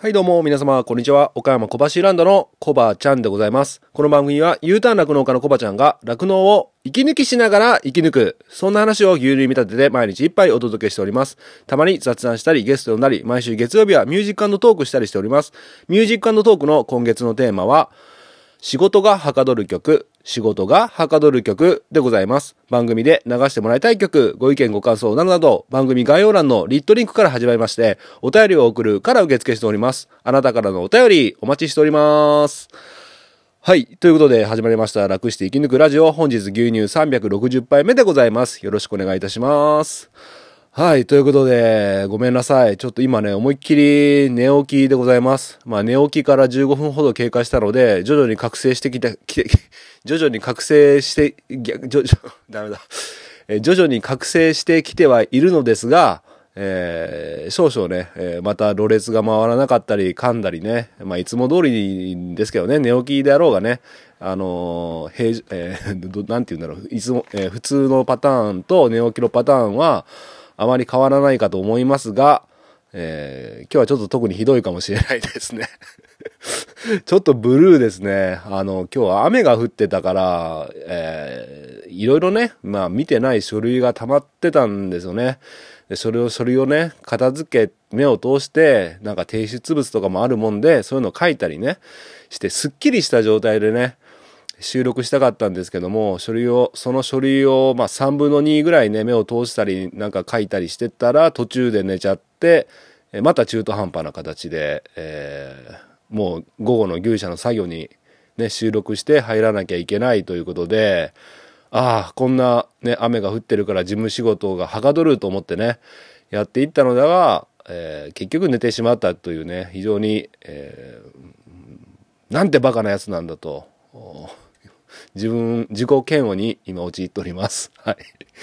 はいどうも皆様こんにちは。岡山小橋ランドのコバちゃんでございます。この番組は U ターン酪農家のコバちゃんが酪農を息抜きしながら生き抜く。そんな話を牛乳見立てて毎日いっぱいお届けしております。たまに雑談したりゲストになり、毎週月曜日はミュージックトークしたりしております。ミュージックトークの今月のテーマは、仕事がはかどる曲、仕事がはかどる曲でございます。番組で流してもらいたい曲、ご意見ご感想などなど、番組概要欄の lit.link から始まりまして、お便りを送るから受付しております。あなたからのお便りお待ちしております。はい。ということで始まりました。楽して生き抜くラジオ。本日牛乳360杯目でございます。よろしくお願いいたします。はい。ということで、ごめんなさい。ちょっと今ね、思いっきり寝起きでございます。まあ、寝起きから15分ほど経過したので、徐々に覚醒してきて、きて 徐々に覚醒して、逆、徐々、ダメだ。徐々に覚醒してきてはいるのですが、えー少々ね、えーまたろれが回らなかったり、噛んだりね、まあ、いつも通りですけどね、寝起きであろうがね、あのー平、えー なんて言うんだろう、いつも、えー普通のパターンと寝起きのパターンは、あまり変わらないかと思いますが、えー今日はちょっと特にひどいかもしれないですね。ちょっとブルーですね。あの、今日は雨が降ってたから、えーいろいろね、まあ見てない書類が溜まってたんですよね。でそれを、書類をね、片付け、目を通して、なんか提出物とかもあるもんで、そういうのを書いたりね、して、すっきりした状態でね、収録したかったんですけども、書類を、その書類を、まあ、3分の2ぐらいね、目を通したり、なんか書いたりしてたら、途中で寝ちゃって、また中途半端な形で、えーもう午後の牛舎の作業にね、収録して入らなきゃいけないということで、ああ、こんなね、雨が降ってるから事務仕事がはかどると思ってね、やっていったのだが、えー結局寝てしまったというね、非常に、えーなんてバカなやつなんだと、自分、自己嫌悪に今陥っております。はい。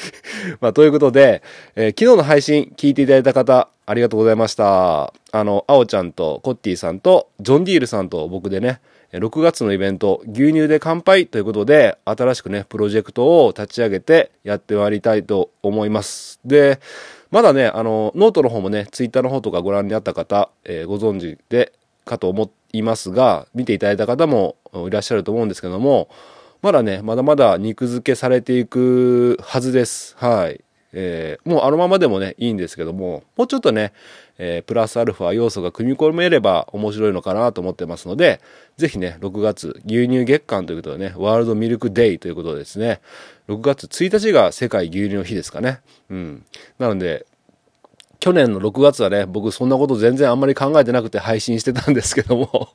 まあ、ということで、えー昨日の配信聞いていただいた方、ありがとうございました。あの、あおちゃんとコッティさんと、ジョンディールさんと僕でね、6月のイベント、牛乳で乾杯ということで、新しくね、プロジェクトを立ち上げてやってまいりたいと思います。で、まだね、あの、ノートの方もね、ツイッターの方とかご覧になった方、えーご存知で、かと思いますが、見ていただいた方もいらっしゃると思うんですけども、まだね、まだまだ肉付けされていくはずです。はい。えーもうあのままでもね、いいんですけども、もうちょっとね、えープラスアルファ要素が組み込めれば面白いのかなと思ってますので、ぜひね、6月、牛乳月間ということでね、ワールドミルクデイということでですね、6月1日が世界牛乳の日ですかね。うん。なので、去年の6月はね、僕そんなこと全然あんまり考えてなくて配信してたんですけども、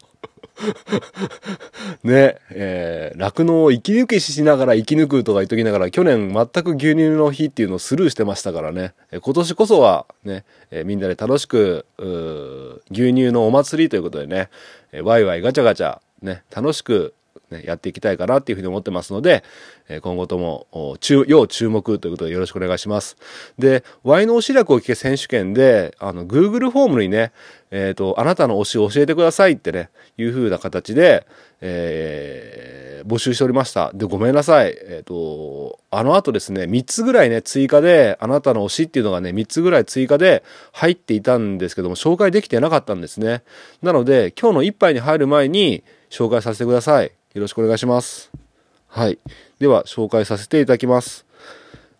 ね、えー、酪農を息抜きしながら生き抜くとか言っときながら、去年全く牛乳の日っていうのをスルーしてましたからね、え今年こそはね、えーみんなで楽しく、牛乳のお祭りということでね、えーワイワイガチャガチャ、ね、楽しく、ね、やっていきたいかなっていうふうに思ってますので、えー今後とも、注要注目ということでよろしくお願いします。で、ワイの推し略を聞け選手権で、あの、Google フォームにね、えっ、と、あなたの推しを教えてくださいってね、いう風な形で、えー募集しておりました。で、ごめんなさい。えっ、と、あの後ですね、3つぐらいね、追加で、あなたの推しっていうのがね、3つぐらい追加で入っていたんですけども、紹介できてなかったんですね。なので、今日の一杯に入る前に紹介させてください。よろしくお願いします。はい。では、紹介させていただきます。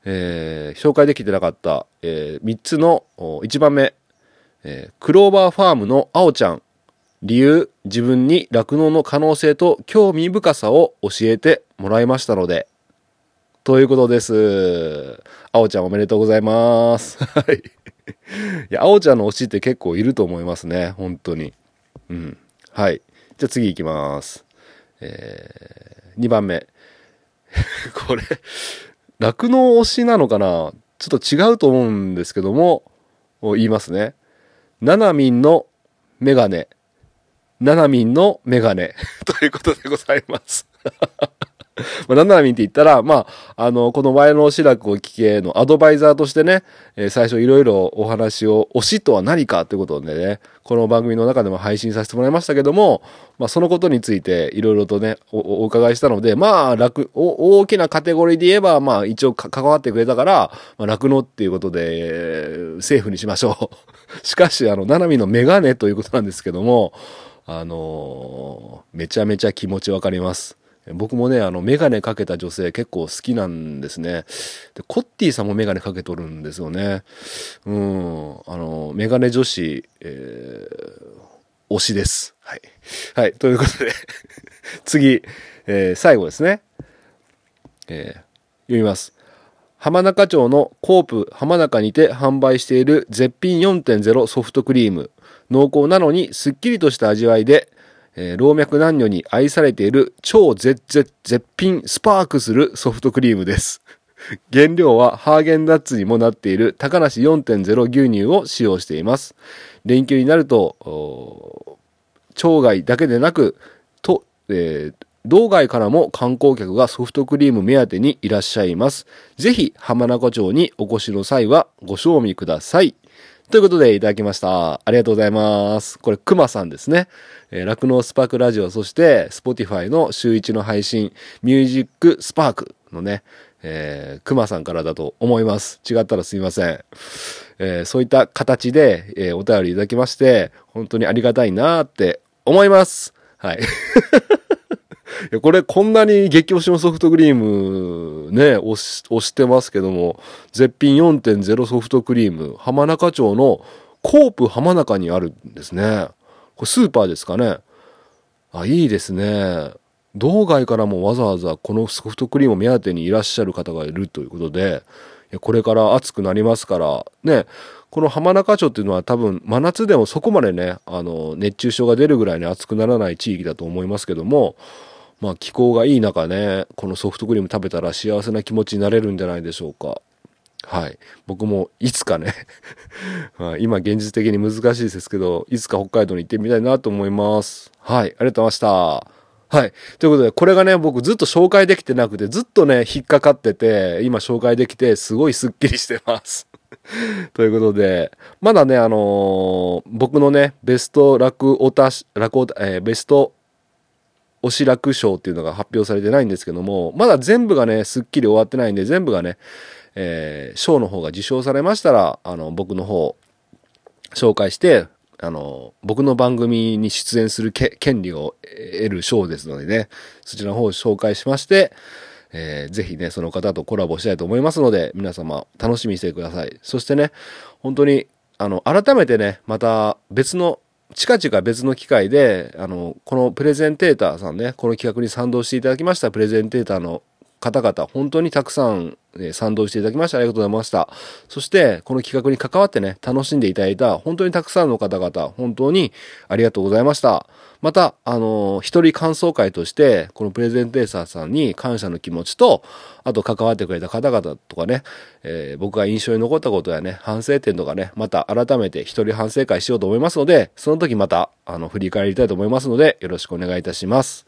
えー紹介できてなかった、えー3つの1番目、えークローバーファームのあおちゃん。理由、自分に酪農の可能性と興味深さを教えてもらいましたので。ということです。あおちゃんおめでとうございます。はい。いや、あおちゃんの推しって結構いると思いますね。本当に。うん。はい。じゃあ次行きます。えー、2番目。これ、酪農推しなのかな？ちょっと違うと思うんですけども、言いますね。ナナミンのメガネ。ナナミンのメガネ。ということでございます。まあ、なんならみんって言ったら、まあ、あの、この前の志らくを聞けのアドバイザーとしてね、えー、最初いろいろお話を、推しとは何かということでね、この番組の中でも配信させてもらいましたけども、まあ、そのことについていろいろとねお、お伺いしたので、まあ、楽、大きなカテゴリーで言えば、まあ、一応関わってくれたから、まあ、楽のっていうことで、セーフにしましょう。しかし、あの、ななみのメガネということなんですけども、あのー、めちゃめちゃ気持ちわかります。僕もね、あの、メガネかけた女性結構好きなんですね。で、コッティさんもメガネかけとるんですよね。うん、あの、メガネ女子、えー、推しです。はい。はい、ということで 次、えー、最後ですね。えー、読みます。浜中町のコープ浜中にて販売している絶品4.0ソフトクリーム。濃厚なのにすっきりとした味わいで、えー、老若男女に愛されている超絶絶絶品スパークするソフトクリームです。原料はハーゲンダッツにもなっている高梨4.0牛乳を使用しています。連休になると、町外だけでなく、と、えー、道外からも観光客がソフトクリーム目当てにいらっしゃいます。ぜひ浜中町にお越しの際はご賞味ください。ということでいただきました。ありがとうございます。これ、熊さんですね。えー、酪農スパークラジオ、そして、 Spotify の週一の配信、ミュージックスパークのね、えー、熊さんからだと思います。違ったらすみません。えー、そういった形で、えー、お便りいただきまして、本当にありがたいなって思います。はい。これこんなに激推しのソフトクリームね、押し、押してますけども、絶品4.0ソフトクリーム、浜中町のコープ浜中にあるんですね。これスーパーですかね。あ、いいですね。道外からもわざわざこのソフトクリームを目当てにいらっしゃる方がいるということで、これから暑くなりますから、ね、この浜中町っていうのは多分真夏でもそこまでね、あの、熱中症が出るぐらいに暑くならない地域だと思いますけども、まあ気候がいい中ね、このソフトクリーム食べたら幸せな気持ちになれるんじゃないでしょうか。はい。僕もいつかね 今現実的に難しいですけど、いつか北海道に行ってみたいなと思います。はい。ありがとうございました。はい。ということで、これがね、僕ずっと紹介できてなくて、ずっとね、引っかかってて、今紹介できて、すごいスッキリしてます。ということで、まだね、あのー、僕のね、ベスト楽オタ、楽オタ、えー、ベスト推し楽賞っていうのが発表されてないんですけども、まだ全部がね、すっきり終わってないんで、全部がね、えー、賞の方が受賞されましたら、あの、僕の方、紹介して、あの、僕の番組に出演する権利を得る賞ですのでね、そちらの方を紹介しまして、えー、ぜひね、その方とコラボしたいと思いますので、皆様楽しみにしてください。そしてね、本当に、あの、改めてね、また別の近々別の機会で、あの、このプレゼンテーターさんね、この企画に賛同していただきましたプレゼンテーターの方々、本当にたくさん、え賛同していただきましてありがとうございました。そして、この企画に関わってね、楽しんでいただいた、本当にたくさんの方々、本当にありがとうございました。また、あの、一人感想会として、このプレゼンテーターさんに感謝の気持ちと、あと関わってくれた方々とかね、えー、僕が印象に残ったことやね、反省点とかね、また改めて一人反省会しようと思いますので、その時また、あの、振り返りたいと思いますので、よろしくお願いいたします。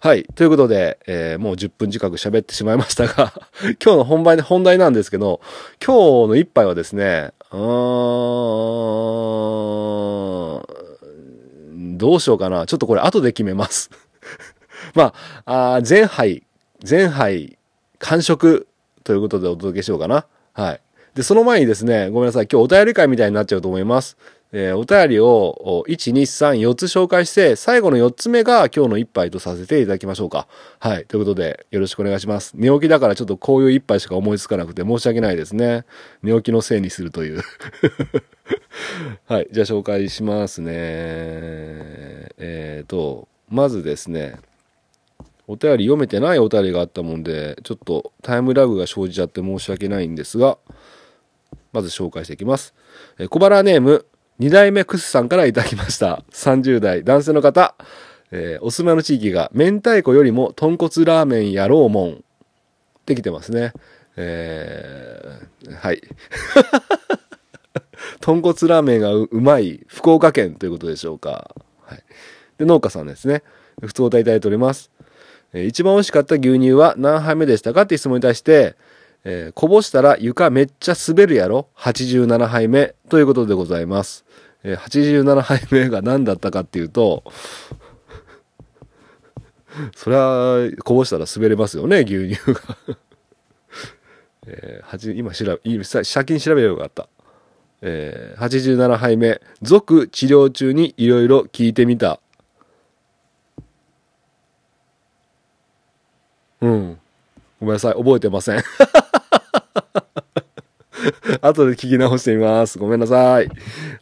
はい。ということで、えー、もう10分近く喋ってしまいましたが 今日の本題、本題なんですけど、今日の一杯はですね、うーん、どうしようかな。ちょっとこれ後で決めます まあ、あ前杯、前杯、完食ということでお届けしようかな。はい。で、その前にですね、ごめんなさい。今日お便り会みたいになっちゃうと思います。えー、お便りを1、2、3、4つ紹介して、最後の4つ目が今日の一杯とさせていただきましょうか。はい。ということで、よろしくお願いします。寝起きだからちょっとこういう一杯しか思いつかなくて申し訳ないですね。寝起きのせいにするという はい。じゃあ紹介しますね。えっ、ー、と、まずですね、お便り読めてないお便りがあったもんで、ちょっとタイムラグが生じちゃって申し訳ないんですが、まず紹介していきます。えー、小腹ネーム、二代目クスさんからいただきました。30代男性の方。えー、お住まいの地域が明太子よりも豚骨ラーメンやろうもん。できてますね。えー、はい。豚骨ラーメンがうまい福岡県ということでしょうか。はい。で、農家さんですね。普通お答えいただいております。えー一番美味しかった牛乳は何杯目でしたかって質問に対して、えーこぼしたら床めっちゃ滑るやろ ?87 杯目ということでございます。えー87杯目が何だったかっていうと、それはこぼしたら滑れますよね、牛乳が。えー、今調べ、今さ先に調べればよかった。えー、87杯目、続治療中にいろいろ聞いてみた。うん。ごめんなさい、覚えてません。後で聞き直してみます。ごめんなさい。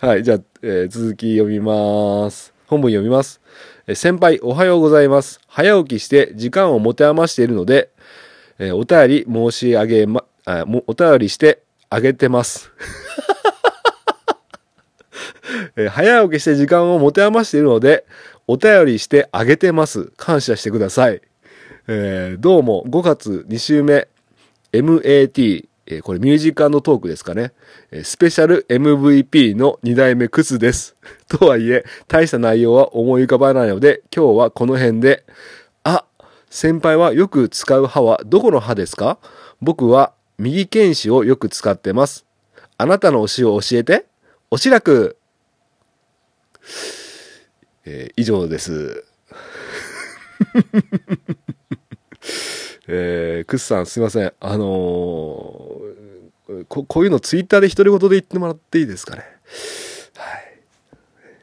はい、じゃあ、えー続き読みます。本文読みます。え先輩、おはようございます。早起きして時間を持て余しているので、えーお便り申し上げま、あもお便りしてあげてます。え早起きして時間を持て余しているので、お便りしてあげてます。感謝してください。えーどうも5月2週目 MAT、えーこれミュージックトークですかね、えースペシャル MVP の2代目クスです。とはいえ、大した内容は思い浮かばないので、今日はこの辺で、あ、先輩はよく使う歯はどこの歯ですか？僕は右剣士をよく使ってます。あなたの推しを教えて。おしらく。えー以上です。えー、クスさんすいません。あのーこ、こういうのツイッターで独り言で言ってもらっていいですかね？はい。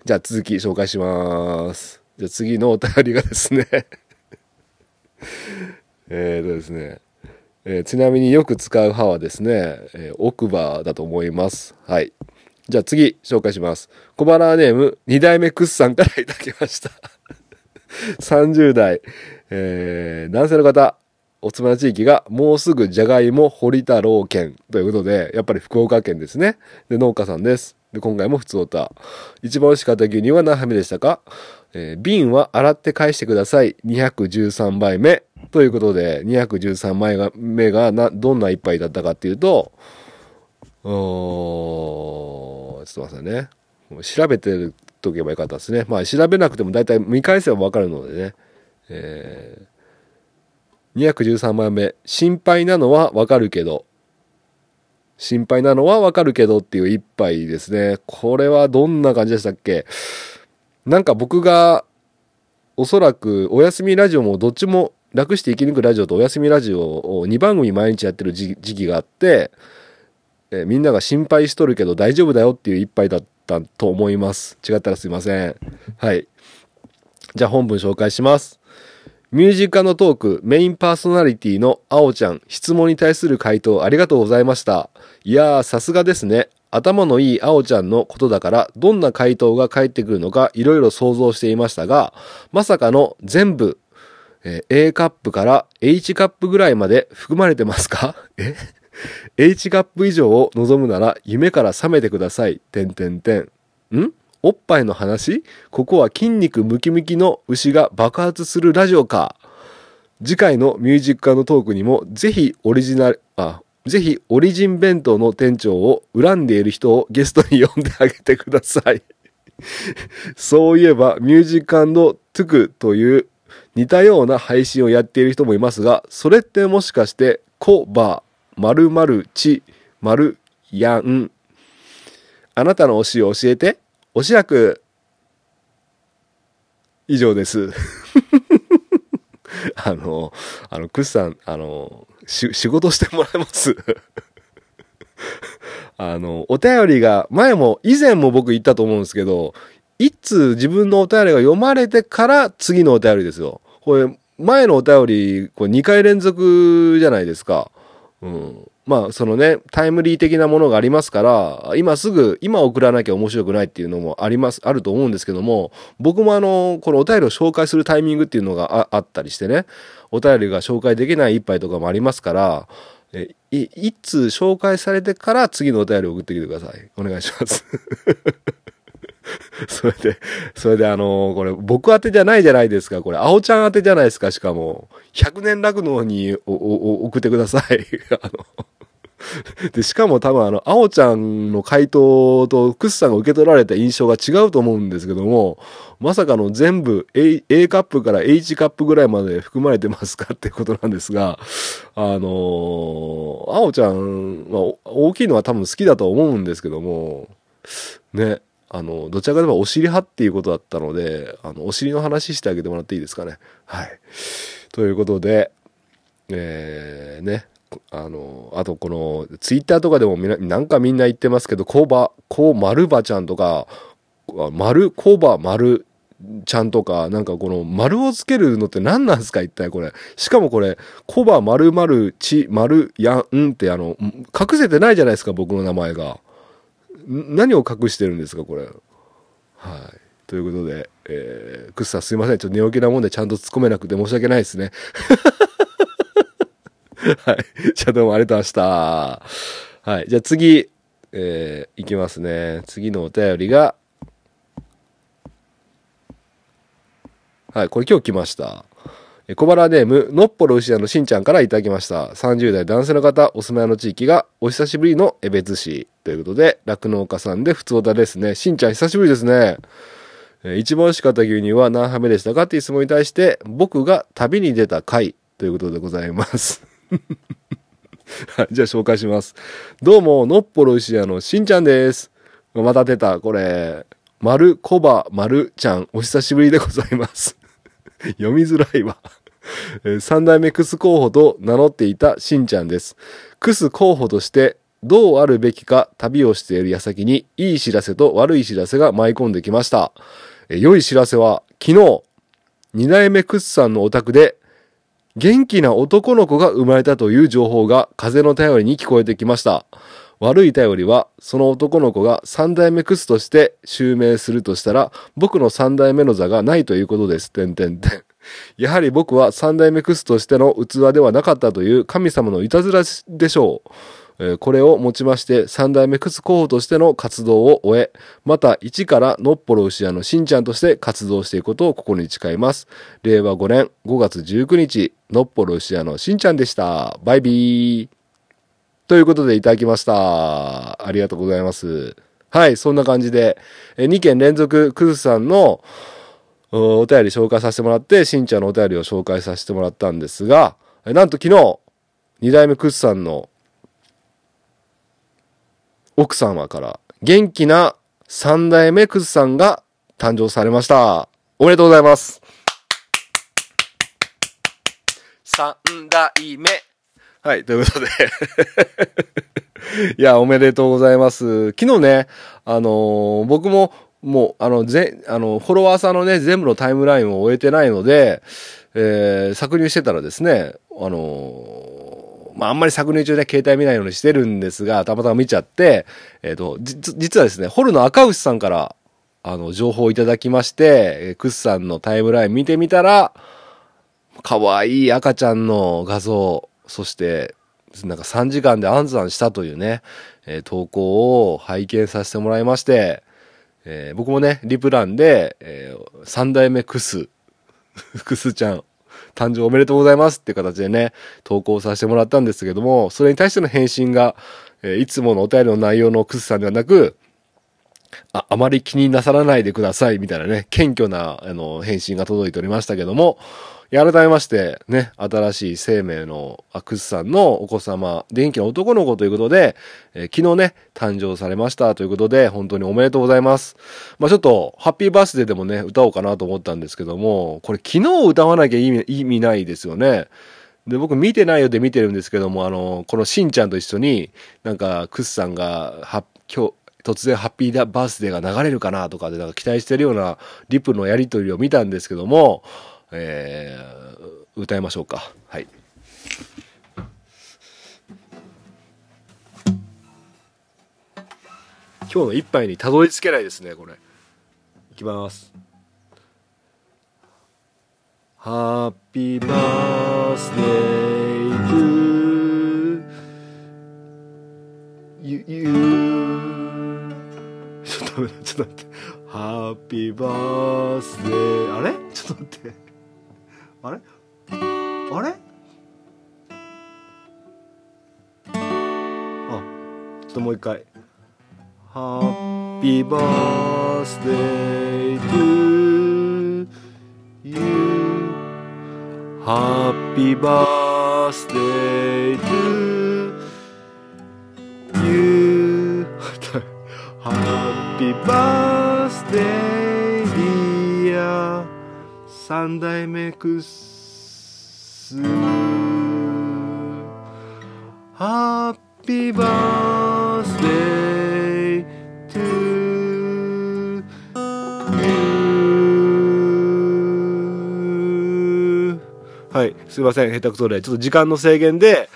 じゃあ続き紹介します。じゃあ次のお便りがですね。えーとですね。えーちなみによく使う歯はですね、えー奥歯だと思います。はい。じゃあ次紹介します。小腹ネーム2代目クスさんからいただきました。30代、えー男性の方、おつまな地域がもうすぐじゃがいも堀太郎県ということで、やっぱり福岡県ですね。で、農家さんです。で、今回も普通おた。一番美味しかった牛乳は何杯目でしたか、えー瓶は洗って返してください。213杯目。ということで、213杯が目がな、どんな一杯だったかっていうと、うー、ちょっと待ってね。調べてとけばよかったですね。まあ調べなくても大体見返せばわかるのでね。えー213枚目。心配なのはわかるけど。心配なのはわかるけどっていう一杯ですね。これはどんな感じでしたっけ？なんか僕がおそらくお休みラジオもどっちも楽して生き抜くラジオとお休みラジオを2番組毎日やってる時期があって、えみんなが心配しとるけど大丈夫だよっていう一杯だったと思います。違ったらすいません。はい。じゃあ本文紹介します。ミュージカルトークメインパーソナリティのあおちゃん、質問に対する回答ありがとうございました。いやー、さすがですね。頭のいいあおちゃんのことだから、どんな回答が返ってくるのかいろいろ想像していましたが、まさかの全部、えー A カップから H カップぐらいまで含まれてますか？え？H カップ以上を望むなら夢から覚めてください。てんてんてん。ん？おっぱいの話？ここは筋肉ムキムキの牛が爆発するラジオか？次回のミュージック化のトークにもぜひオリジナル、あ、ぜひオリジン弁当の店長を恨んでいる人をゲストに呼んであげてください。そういえばミュージックトゥクという似たような配信をやっている人もいますが、それってもしかしてコバ、〇〇チ、〇ヤン。あなたの推しを教えて。おしらく。以上です。あの、あの、クスさん、あの、し、仕事してもらえます あの、お便りが、前も、以前も僕言ったと思うんですけど、いつ自分のお便りが読まれてから次のお便りですよ。これ、前のお便り、これ2回連続じゃないですか。うん。まあ、そのね、タイムリー的なものがありますから、今すぐ、今送らなきゃ面白くないっていうのもあります、あると思うんですけども、僕もあの、このお便りを紹介するタイミングっていうのがあったりしてね、お便りが紹介できない一杯とかもありますから、えい、いつ紹介されてから次のお便りを送ってきてください。お願いします。それで、それであのこれ僕宛てじゃないじゃないですか。これ、青ちゃん宛てじゃないですか、しかも。100年落語におお送ってください。あの、で、しかも多分あの、あおちゃんの回答とクスさんが受け取られた印象が違うと思うんですけども、まさかの全部 A, A カップから H カップぐらいまで含まれてますかってことなんですが、あのー、あおちゃんは大きいのは多分好きだと思うんですけども、ね、あの、どちらかといえばお尻派っていうことだったので、あの、お尻の話してあげてもらっていいですかね。はい。ということで、えー、ね、あの、あとこの、ツイッターとかでもみな、なんかみんな言ってますけど、コバ、コーマルバちゃんとか、丸、コバ、丸ちゃんとか、なんかこの丸をつけるのって何なんですか一体これ。しかもこれ、コバ、丸、丸、ち、丸、やんってあの、隠せてないじゃないですか、僕の名前が。何を隠してるんですか、これ。はい。ということで、えー、クッサすいません。ちょっと寝起きなもんでちゃんと突っ込めなくて申し訳ないですね。はい。じゃあどうもありがとうございました。はい。じゃあ次、えー、いきますね。次のお便りが、はい、これ今日来ました。小原ネーム、のっぽろ牛屋のしんちゃんからいただきました。30代男性の方、お住まいの地域がお久しぶりの江別市ということで、酪農家さんで普通だですね。しんちゃん久しぶりですね。一番美味しかった牛乳は何杯目でしたかっていう質問に対して、僕が旅に出た回ということでございます。じゃあ紹介します。どうも、のっぽろ牛屋のしんちゃんです。また出た、これ。丸コバ丸ちゃん、お久しぶりでございます。読みづらいわ。三代目クス候補と名乗っていたしんちゃんです。クス候補としてどうあるべきか旅をしている矢先にいい知らせと悪い知らせが舞い込んできました。良い知らせは昨日、二代目クスさんのお宅で元気な男の子が生まれたという情報が風の頼りに聞こえてきました。悪い頼りは、その男の子が三代目クスとして襲名するとしたら、僕の三代目の座がないということです。てんてんてん。やはり僕は三代目クスとしての器ではなかったという神様のいたずらでしょう。えこれをもちまして三代目靴候補としての活動を終え、また一からのっぽろ牛屋のしんちゃんとして活動していくことを心に誓います。令和5年5月19日、のっぽろ牛屋のしんちゃんでした。バイビー。ということでいただきました。ありがとうございます。はい、そんな感じで、え2件連続クズさんのお便り紹介させてもらって、しんちゃんのお便りを紹介させてもらったんですが、なんと昨日、2代目クズさんの奥様から元気な三代目クズさんが誕生されました。おめでとうございます。三代目。はい、ということで いや、おめでとうございます。昨日ね、あのー、僕も、もう、あの、ぜ、あの、フォロワーさんのね、全部のタイムラインを終えてないので、えー、搾乳してたらですね、あのーまあ、あんまり搾乳中で携帯見ないようにしてるんですが、たまたま見ちゃって、えっ、ー、と、実はですね、ホルの赤牛さんから、あの、情報をいただきまして、クスさんのタイムライン見てみたら、かわいい赤ちゃんの画像、そして、なんか3時間で安産したというね、えー、投稿を拝見させてもらいまして、えー、僕もね、リプランで、えー、3代目クス、クスちゃん、誕生おめでとうございますって形でね、投稿させてもらったんですけども、それに対しての返信が、えー、いつものお便りの内容のクスさんではなく、あ、あまり気になさらないでください、みたいなね、謙虚な、あの、返信が届いておりましたけども、改めまして、ね、新しい生命のアクスさんのお子様、元気な男の子ということで、えー、昨日ね、誕生されましたということで、本当におめでとうございます。まあちょっと、ハッピーバースデーでもね、歌おうかなと思ったんですけども、これ昨日歌わなきゃ意味意味ないですよね。で、僕見てないようで見てるんですけども、あの、このしんちゃんと一緒に、なんか、クスさんが、は、今日、突然ハッピーバースデーが流れるかなとかで、なんか期待してるようなリプのやりとりを見たんですけども、えー、歌いましょうか。はい。今日の一杯にたどり着けないですね、これ。いきます。ハッピーバースデートゥーユ、ちょっと待って。ハッピーバースデー。あれ？ちょっと待って。あれ？あれ？あちょっともう一回「ハッピーバースデートゥユー」「ハッピーバースデートゥユー」「ハッピーバースデートゥユー」三代目くっす Happy birthday to you はい、すいません、下手くそで、ちょっと時間の制限で、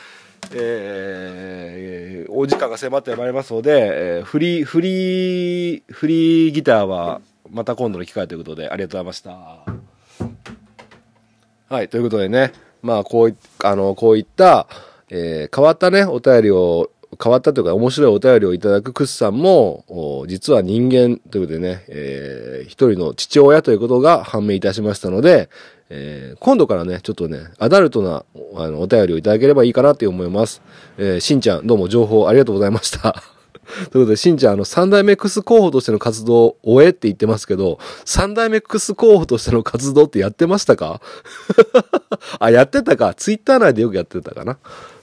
えー、お時間が迫ってまいりますので、えー、フリー、フリー、フリーギターはまた今度の機会ということで、ありがとうございました。はい、ということでね、まあ、こういあのこういった、えー変わったね、お便りを、変わったというか面白いお便りをいただくクスさんも、実は人間ということでね、えー一人の父親ということが判明いたしましたので、えー今度からね、ちょっとね、アダルトなあのお便りをいただければいいかなと思います。えーしんちゃん、どうも情報ありがとうございました。ということで、しんちゃん、あの、三代目クス候補としての活動を終えって言ってますけど、三代目クス候補としての活動ってやってましたか？あ、やってたか？ツイッター内でよくやってたかな？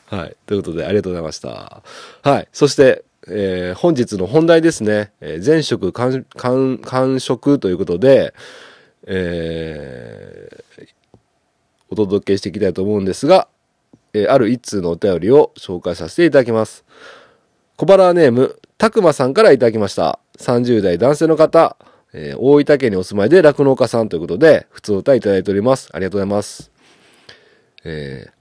はい。ということで、ありがとうございました。はい。そして、えー本日の本題ですね。えー前職完、完、完食ということで、えーお届けしていきたいと思うんですが、えーある一通のお便りを紹介させていただきます。小腹ネーム、たくまさんからいただきました。30代男性の方、えー大分県にお住まいで酪農家さんということで、普通お歌いただいております。ありがとうございます。えー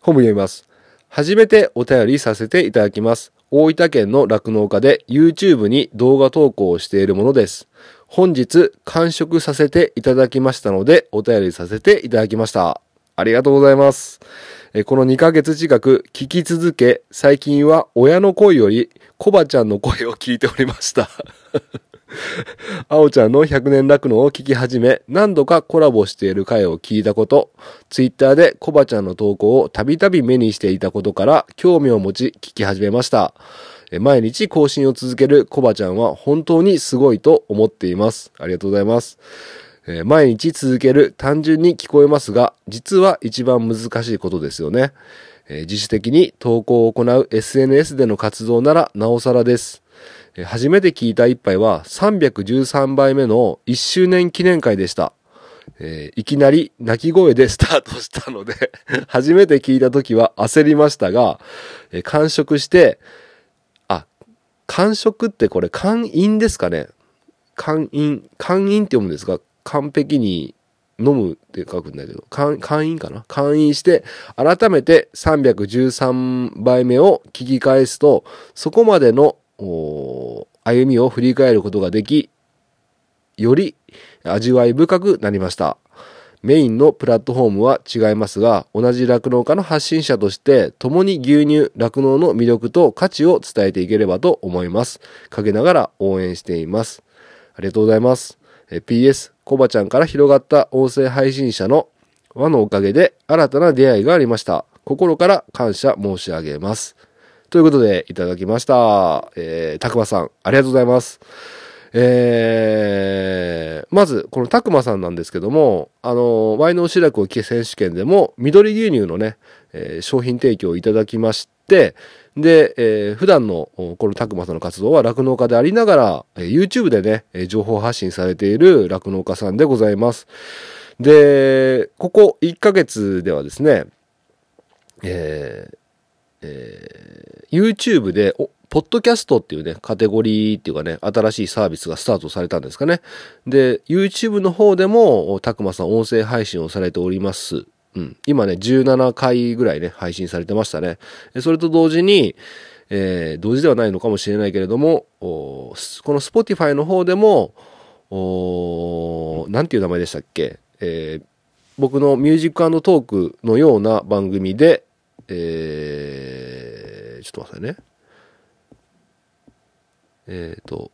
本文読みます。初めてお便りさせていただきます。大分県の酪農家で YouTube に動画投稿をしているものです。本日完食させていただきましたので、お便りさせていただきました。ありがとうございます。この2ヶ月近く聞き続け、最近は親の声よりコバちゃんの声を聞いておりました。あおちゃんの100年酪農を聞き始め、何度かコラボしている回を聞いたこと、ツイッターでコバちゃんの投稿をたびたび目にしていたことから興味を持ち聞き始めました。毎日更新を続けるコバちゃんは本当にすごいと思っています。ありがとうございます。えー毎日続ける単純に聞こえますが、実は一番難しいことですよね。えー自主的に投稿を行う SNS での活動ならなおさらです。えー初めて聞いた一杯は313杯目の1周年記念会でした。えーいきなり泣き声でスタートしたので、初めて聞いた時は焦りましたが、えー完食して、あ、完食ってこれ完飲ですかね完飲、完飲って読むんですか完璧に飲むって書くんだけど、完完飲かな？完飲して、改めて313杯目を聞き返すと、そこまでの歩みを振り返ることができ、より味わい深くなりました。メインのプラットフォームは違いますが、同じ酪農家の発信者として、共に牛乳、酪農の魅力と価値を伝えていければと思います。かけながら応援しています。ありがとうございます。PS、コバちゃんから広がった音声配信者の輪のおかげで新たな出会いがありました。心から感謝申し上げます。ということで、いただきました。えー、たくまさん、ありがとうございます。えー、まず、このたくまさんなんですけども、あの、ワイの白くを聞け選手権でも、緑牛乳のね、えー商品提供をいただきまして、で、えー普段の、このたくまさんの活動は酪農家でありながら、YouTube でね、情報発信されている酪農家さんでございます。で、ここ1ヶ月ではですね、えーえー YouTube で、ポッドキャストっていうね、カテゴリーっていうかね、新しいサービスがスタートされたんですかね。で、YouTube の方でも、たくまさん音声配信をされております。うん。今ね、17回ぐらいね、配信されてましたね。それと同時に、えー同時ではないのかもしれないけれども、この Spotify の方でも、おーなんていう名前でしたっけ？えー僕のミュージックトークのような番組で、えーちょっと待ってね。えっ、と、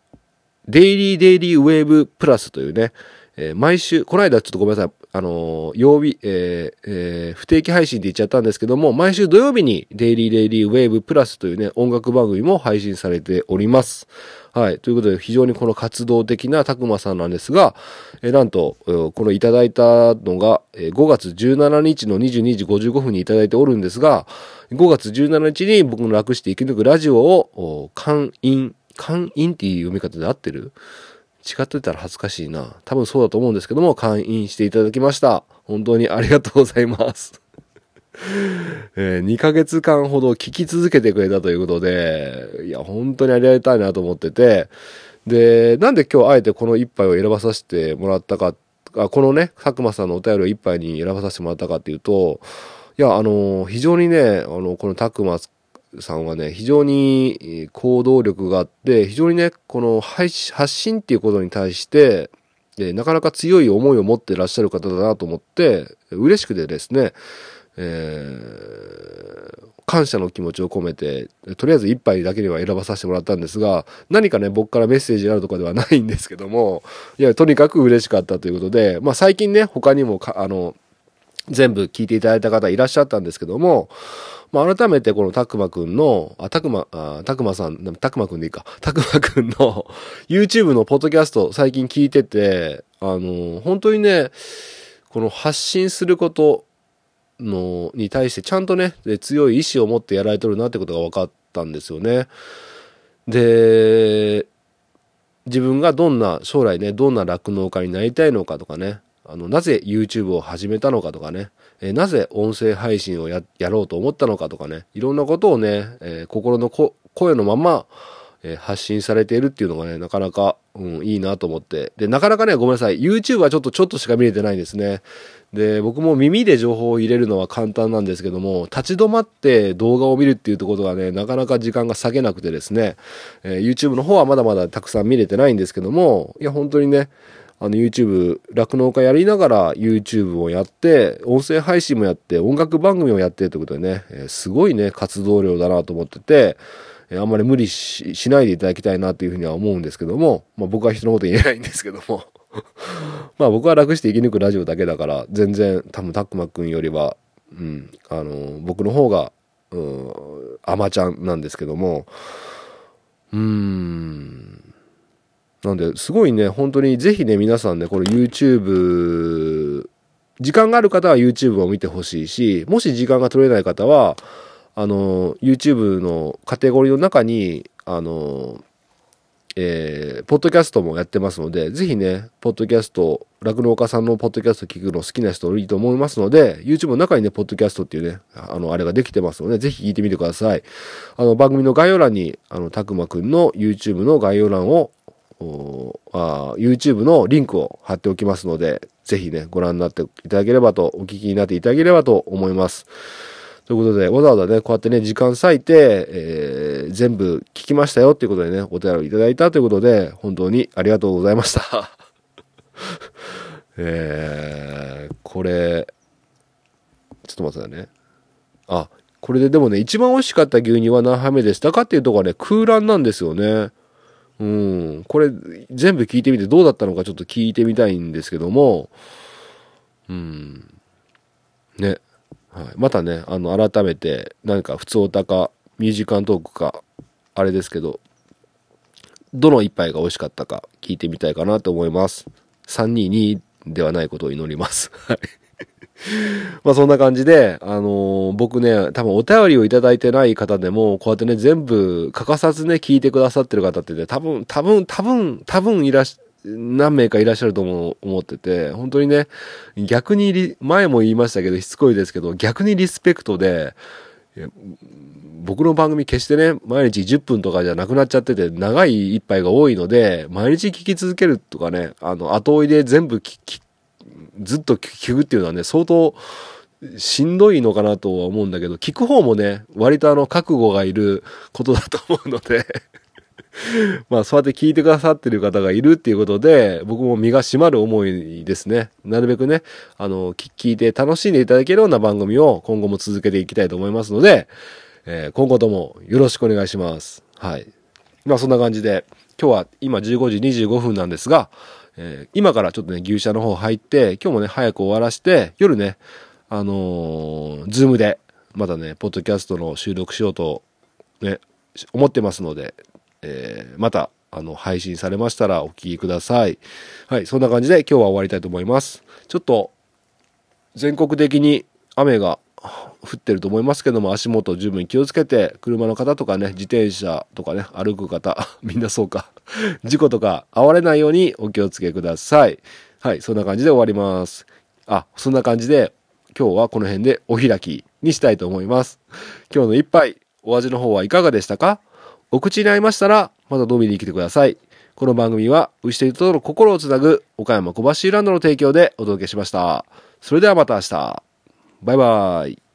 デイリーデイリーウェーブプラスというね、えー毎週、この間ちょっとごめんなさい、あの、曜日、えーえー不定期配信って言っちゃったんですけども、毎週土曜日にデイリーデイリーウェーブプラスというね、音楽番組も配信されております。はい。ということで、非常にこの活動的なたくまさんなんですが、えーなんと、このいただいたのが、5月17日の22時55分にいただいておるんですが、5月17日に僕の楽して生き抜くラジオを、お勧引、勧引っていう読み方で合ってる？違ってたら恥ずかしいな。多分そうだと思うんですけども、会員していただきました。本当にありがとうございます。えー2ヶ月間ほど聞き続けてくれたということで、いや、本当にありがたいなと思ってて、で、なんで今日あえてこの一杯を選ばさせてもらったか、あこのね、佐久間さんのお便りを一杯に選ばさせてもらったかっていうと、いや、あの、非常にね、あの、このたくまさんはね、非常に行動力があって、非常にね、この配信発信っていうことに対して、えなかなか強い思いを持ってらっしゃる方だなと思って、嬉しくてですね、えー感謝の気持ちを込めて、とりあえず一杯だけには選ばさせてもらったんですが、何かね、僕からメッセージがあるとかではないんですけども、いや、とにかく嬉しかったということで、まあ最近ね、他にも、あの、全部聞いていただいた方いらっしゃったんですけども、まあ、改めてこのたくまくんの、あ、たくま、あ、たくまさん、たくまくんでいいか、たくまくんの YouTube のポッドキャスト最近聞いてて、あの、本当にね、この発信することの、に対してちゃんとね、強い意志を持ってやられてるなってことが分かったんですよね。で、自分がどんな、将来ね、どんな酪農家になりたいのかとかね、あの、なぜ YouTube を始めたのかとかね、えーなぜ音声配信をややろうと思ったのかとかね、いろんなことをね、えー心のこ声のまま、えー発信されているっていうのがね、なかなか、うん、いいなと思って。で、なかなかね、ごめんなさい。YouTube はちょっとちょっとしか見れてないですね。で、僕も耳で情報を入れるのは簡単なんですけども、立ち止まって動画を見るっていうとことがね、なかなか時間が割けなくてですね、えー YouTube の方はまだまだたくさん見れてないんですけども、いや、本当にね、あの YouTube、酪農家やりながら YouTube をやって、音声配信もやって、音楽番組をやってということでね、えーすごいね、活動量だなと思ってて、えーあんまり無理しないでいただきたいなというふうには思うんですけども、まあ僕は人のこと言えないんですけども、まあ僕は楽して生き抜くラジオだけだから、全然多分タックマックンよりは、うん、あの、僕の方が、うん、アマちゃんなんですけども、うーん、なんで、すごいね、本当にぜひね、皆さんね、これ YouTube、時間がある方は YouTube を見てほしいし、もし時間が取れない方は、あの、YouTube のカテゴリーの中に、あの、えー、ポッドキャストもやってますので、ぜひね、ポッドキャスト、酪農家さんのポッドキャスト聞くの好きな人いいと思いますので、YouTube の中にね、ポッドキャストっていうね、あの、あれができてますので、ぜひ聞いてみてください。あの、番組の概要欄に、あの、たくまくんの YouTube の概要欄を、あー YouTube のリンクを貼っておきますので、ぜひね、ご覧になっていただければと、お聞きになっていただければと思います。ということで、わざわざね、こうやってね、時間割いて、えー全部聞きましたよっていうことでね、お便りいただいたということで、本当にありがとうございました。えー、これ、ちょっと待ってね。あ、これででもね、一番美味しかった牛乳は何杯目でしたかっていうとこはね、空欄なんですよね。うん。これ、全部聞いてみてどうだったのかちょっと聞いてみたいんですけども、うん。ね。はい。またね、あの、改めて、何か普通おたか、ミュージカントークか、あれですけど、どの一杯が美味しかったか聞いてみたいかなと思います。322ではないことを祈ります。はい。まあそんな感じで、あのー僕ね、多分お便りをいただいてない方でも、こうやってね、全部欠かさずね、聞いてくださってる方ってね、多分、多分、多分、多分いらし何名かいらっしゃると思思ってて、本当にね、逆に、前も言いましたけど、しつこいですけど、逆にリスペクトで、僕の番組決してね、毎日10分とかじゃなくなっちゃってて、長い一杯が多いので、毎日聞き続けるとかね、あの、後追いで全部聞、ずっと聞くっていうのはね、相当しんどいのかなとは思うんだけど、聞く方もね、割とあの、覚悟がいることだと思うので、まあ、そうやって聞いてくださってる方がいるっていうことで、僕も身が締まる思いですね。なるべくね、あの、聞いて楽しんでいただけるような番組を今後も続けていきたいと思いますので、えー今後ともよろしくお願いします。はい。まあ、そんな感じで、今日は今15時25分なんですが、えー今からちょっとね、牛舎の方入って、今日もね、早く終わらして、夜ね、あのーズームで、またね、ポッドキャストの収録しようと、ね、思ってますので、えーまた、あの、配信されましたらお聞きください。はい、そんな感じで今日は終わりたいと思います。ちょっと、全国的に雨が降ってると思いますけども、足元十分気をつけて、車の方とかね、自転車とかね、歩く方、みんなそうか、事故とか遭われないようにお気をつけください。はい、そんな感じで終わります。あ、そんな感じで、今日はこの辺でお開きにしたいと思います。今日の一杯、お味の方はいかがでしたか？お口に合いましたら、また飲みに来てください。この番組は、牛と人との心をつなぐ、岡山小橋ランドの提供でお届けしました。それではまた明日。バイバイ。